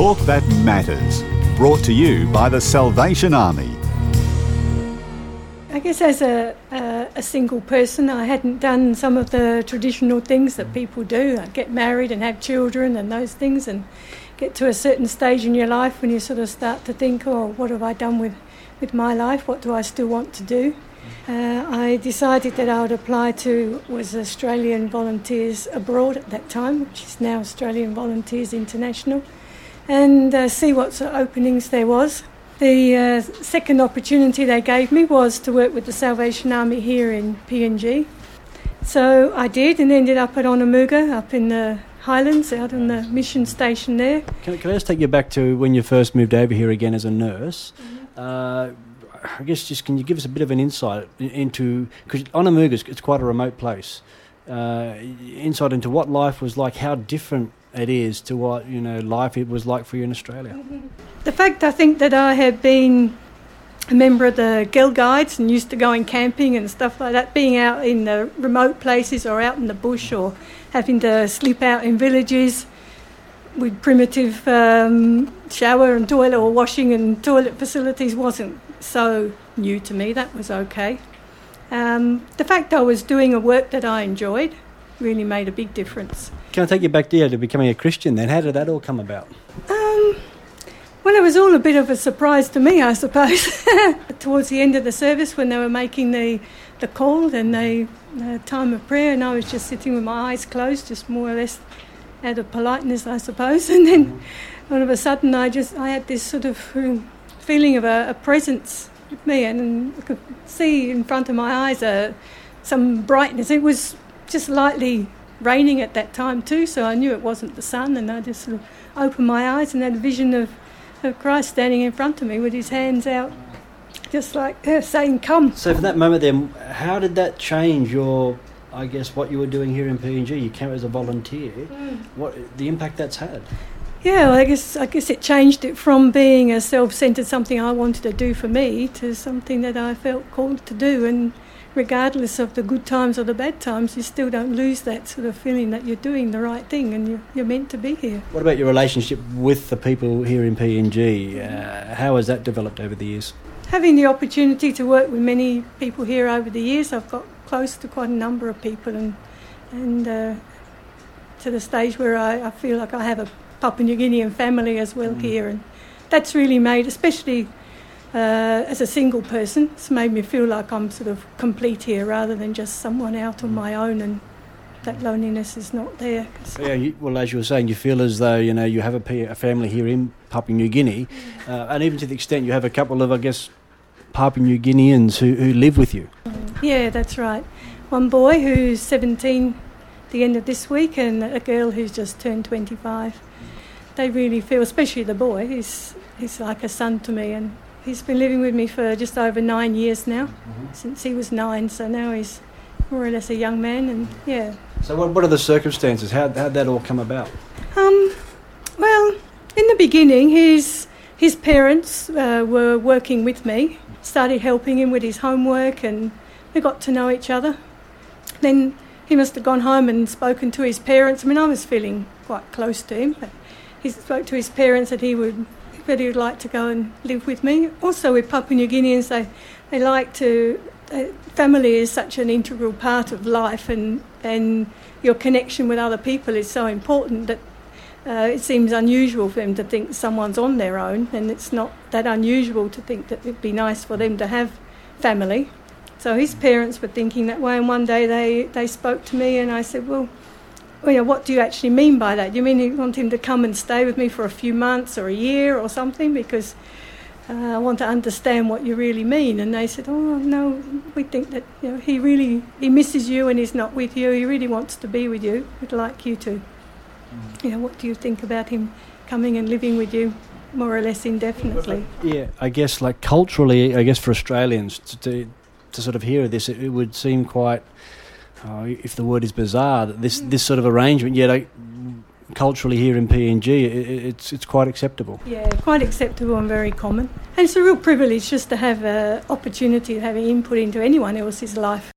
Talk That Matters. Brought to you by the Salvation Army. I guess as a, a, single person, I hadn't done some of the traditional things that people do, like get married and have children and those things, and get to a certain stage in your life when you sort of start to think, oh, what have I done with, with my life? What do I still want to do? Uh, I decided that I would apply to was Australian Volunteers Abroad at that time, which is now Australian Volunteers International, and uh, see what sort of openings there was. The uh, second opportunity they gave me was to work with the Salvation Army here in PNG. So I did and ended up at Onamuga, up in the Highlands, out on the mission station there. Can, can I just take you back to when you first moved over here again as a nurse? Mm-hmm. Uh, I guess just can you give us a bit of an insight into because Onamuga is it's quite a remote place. Uh, insight into what life was like, how different it is to what you know life it was like for you in Australia. The fact I think that I have been a member of the Girl Guides and used to going camping and stuff like that, being out in the remote places or out in the bush or having to sleep out in villages with primitive um, shower and toilet or washing and toilet facilities wasn't so new to me. That was okay. Um, the fact I was doing a work that I enjoyed really made a big difference. Can I take you back there to becoming a Christian then? How did that all come about? Um, well, it was all a bit of a surprise to me, I suppose. Towards the end of the service, when they were making the, the call and the, the time of prayer, and I was just sitting with my eyes closed, just more or less out of politeness, I suppose. And then mm-hmm. all of a sudden, I just I had this sort of um, feeling of a, a presence with me, and I could see in front of my eyes uh, some brightness. It was just lightly raining at that time too, so I knew it wasn't the sun, and I just sort of opened my eyes and had a vision of, of Christ standing in front of me with his hands out, just like uh, saying, "Come." So, for that moment, then, how did that change your? I guess what you were doing here in PNG, you came as a volunteer. Mm. What the impact that's had? Yeah, well, I guess I guess it changed it from being a self-centered something I wanted to do for me to something that I felt called to do. And regardless of the good times or the bad times, you still don't lose that sort of feeling that you're doing the right thing and you're, you're meant to be here. What about your relationship with the people here in PNG? Uh, how has that developed over the years? Having the opportunity to work with many people here over the years, I've got close to quite a number of people and and uh, to the stage where I, I feel like I have a Papua New Guinean family as well mm. here, and that's really made, especially uh, as a single person, it's made me feel like I'm sort of complete here rather than just someone out on mm. my own and that loneliness is not there. Yeah, you, well, as you were saying, you feel as though you know you have a, a family here in Papua New Guinea, mm. uh, and even to the extent you have a couple of, I guess, Papua New Guineans who, who live with you. Yeah, that's right. One boy who's 17 the end of this week, and a girl who's just turned 25 they really feel, especially the boy, he's, he's like a son to me. And he's been living with me for just over nine years now, mm-hmm. since he was nine. So now he's more or less a young man. And yeah. So, what, what are the circumstances? How, how'd that all come about? Um, well, in the beginning, his, his parents uh, were working with me, started helping him with his homework, and we got to know each other. Then he must have gone home and spoken to his parents. I mean, I was feeling quite close to him, but he spoke to his parents that he would that he would like to go and live with me. Also with Papua New Guineans, they they like to. Uh, family is such an integral part of life, and and your connection with other people is so important that uh, it seems unusual for them to think someone's on their own, and it's not that unusual to think that it'd be nice for them to have family. So his parents were thinking that way, and one day they, they spoke to me, and I said, Well, well, yeah, what do you actually mean by that? Do you mean you want him to come and stay with me for a few months or a year or something? Because uh, I want to understand what you really mean. And they said, oh, no, we think that you know, he really, he misses you and he's not with you. He really wants to be with you. We'd like you to, mm. you know, what do you think about him coming and living with you more or less indefinitely? Yeah, I guess like culturally, I guess for Australians to, to, to sort of hear this, it, it would seem quite uh, if the word is bizarre, that this this sort of arrangement, yet culturally here in PNG, it, it's it's quite acceptable. Yeah, quite acceptable and very common. And it's a real privilege just to have an opportunity to have an input into anyone else's life.